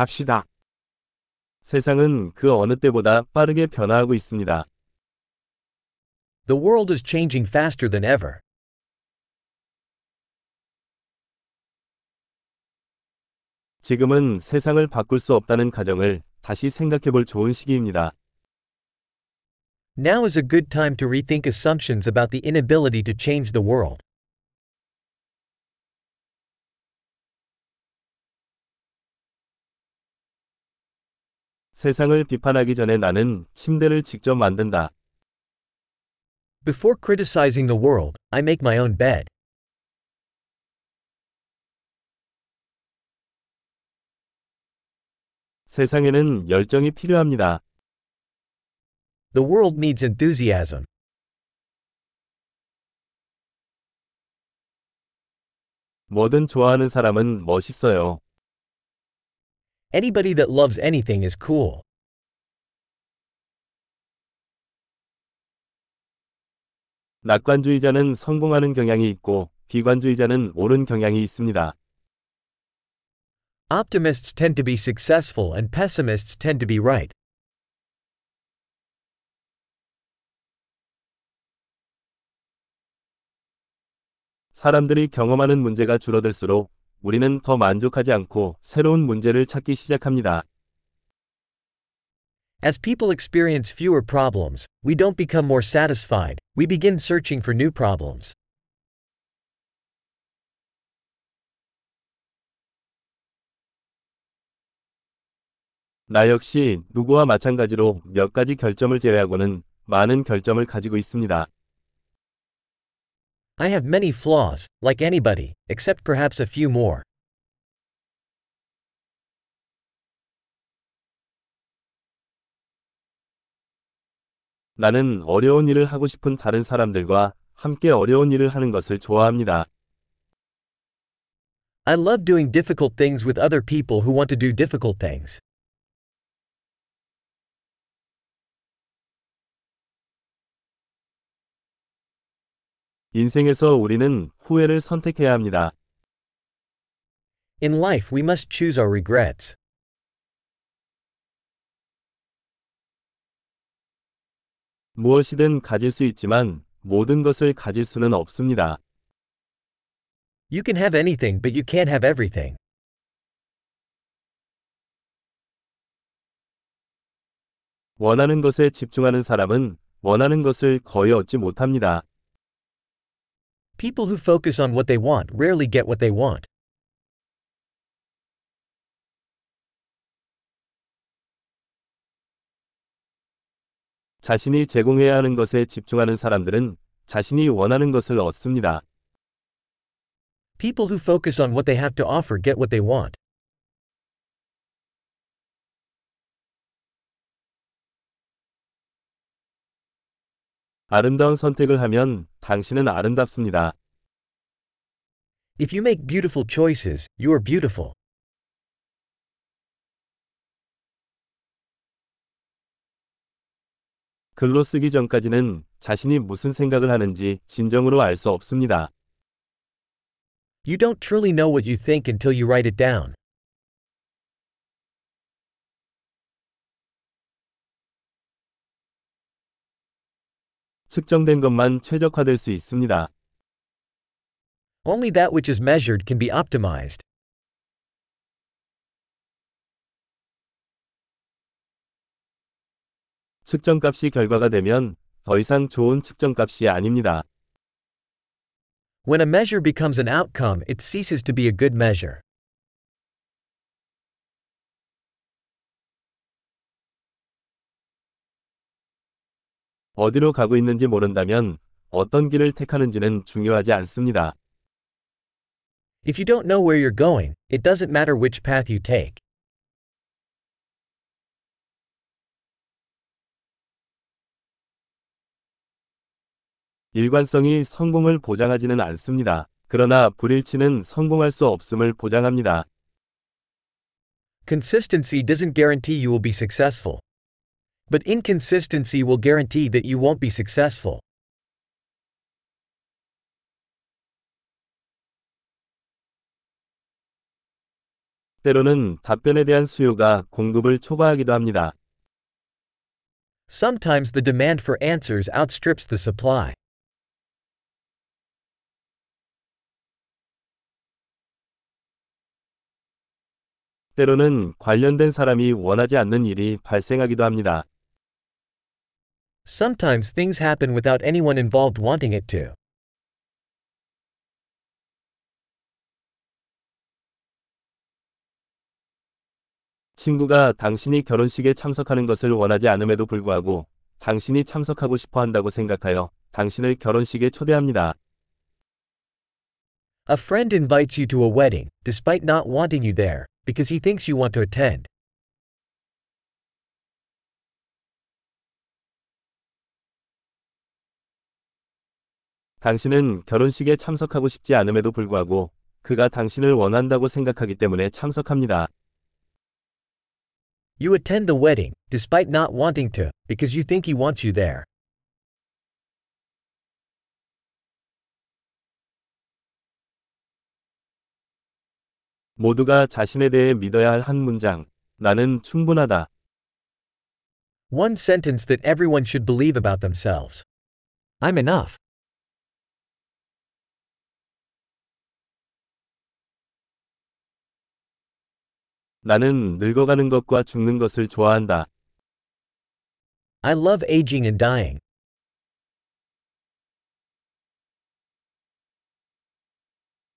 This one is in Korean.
갑시다. 세상은 그 어느 때보다 빠르게 변화하고 있습니다. The world is changing faster than ever. 지금은 세상을 바꿀 수 없다는 가정을 다시 생각해 볼 좋은 시기입니다. Now is a good time to rethink assumptions about the inability to change the world. 세상을 비판하기 전에 나는 침대를 직접 만든다. Before criticizing the world, I make my own bed. 세상에는 열정이 필요합니다. The world needs enthusiasm. 뭐든 좋아하는 사람은 멋있어요. Anybody that loves anything is cool. 낙관주의자는 성공하는 경향이 있고 비관주의자는 옳은 경향이 있습니다. Optimists tend to be successful and pessimists tend to be right. 사람들이 경험하는 문제가 줄어들수록 우리는 더 만족하지 않고 새로운 문제를 찾기 시작합니다. As people experience fewer problems, we don't become more satisfied, we begin searching for new problems. 나 역시 누구와 마찬가지로 몇 가지 결점을 제외하고는 많은 결점을 가지고 있습니다. I have many flaws, like anybody, except perhaps a few more. 나는 어려운 일을 하고 싶은 다른 사람들과 함께 어려운 일을 하는 것을 좋아합니다. I love doing difficult things with other people who want to do difficult things. 인생에서 우리는 후회를 선택해야 합니다. In life, we must choose our regrets. 무엇이든 가질 수 있지만 모든 것을 가질 수는 없습니다. You can have anything, but you can't have everything. 원하는 것에 집중하는 사람은 원하는 것을 거의 얻지 못합니다. People who focus on what they want rarely get what they want. 자신이 제공해야 하는 것에 집중하는 사람들은 자신이 원하는 것을 얻습니다. People who focus on what they have to offer get what they want. 아름다운 선택을 하면 당신은 아름답습니다. If you make beautiful choices, you are beautiful. 글로 쓰기 전까지는 자신이 무슨 생각을 하는지 진정으로 알 수 없습니다. You don't truly know what you think until you write it down. 측정된 것만 최적화될 수 있습니다. Only that which is measured can be optimized. 측정값이 결과가 되면 더 이상 좋은 측정값이 아닙니다. When a measure becomes an outcome, it ceases to be a good measure. 어디로 가고 있는지 모른다면 어떤 길을 택하는지는 중요하지 않습니다. If you don't know where you're going, it doesn't matter which path you take. 일관성이 성공을 보장하지는 않습니다. 그러나 불일치는 성공할 수 없음을 보장합니다. Consistency doesn't guarantee you will be successful. But inconsistency will guarantee that you won't be successful. 때로는 답변에 대한 수요가 공급을 초과하기도 합니다. Sometimes the demand for answers outstrips the supply. 때로는 관련된 사람이 원하지 않는 일이 발생하기도 합니다. Sometimes things happen without anyone involved wanting it to. 친구가 당신이 결혼식에 참석하는 것을 원하지 않음에도 불구하고 당신이 참석하고 싶어 한다고 생각하여 당신을 결혼식에 초대합니다. A friend invites you to a wedding, despite not wanting you there, because he thinks you want to attend. 당신은 결혼식에 참석하고 싶지 않음에도 불구하고 그가 당신을 원한다고 생각하기 때문에 참석합니다. You attend the wedding, despite not wanting to, because you think he wants you there. 모두가 자신에 대해 믿어야 할 한 문장. 나는 충분하다. One sentence that everyone should believe about themselves. I'm enough. 나는 늙어가는 것과 죽는 것을 좋아한다. I love aging and dying.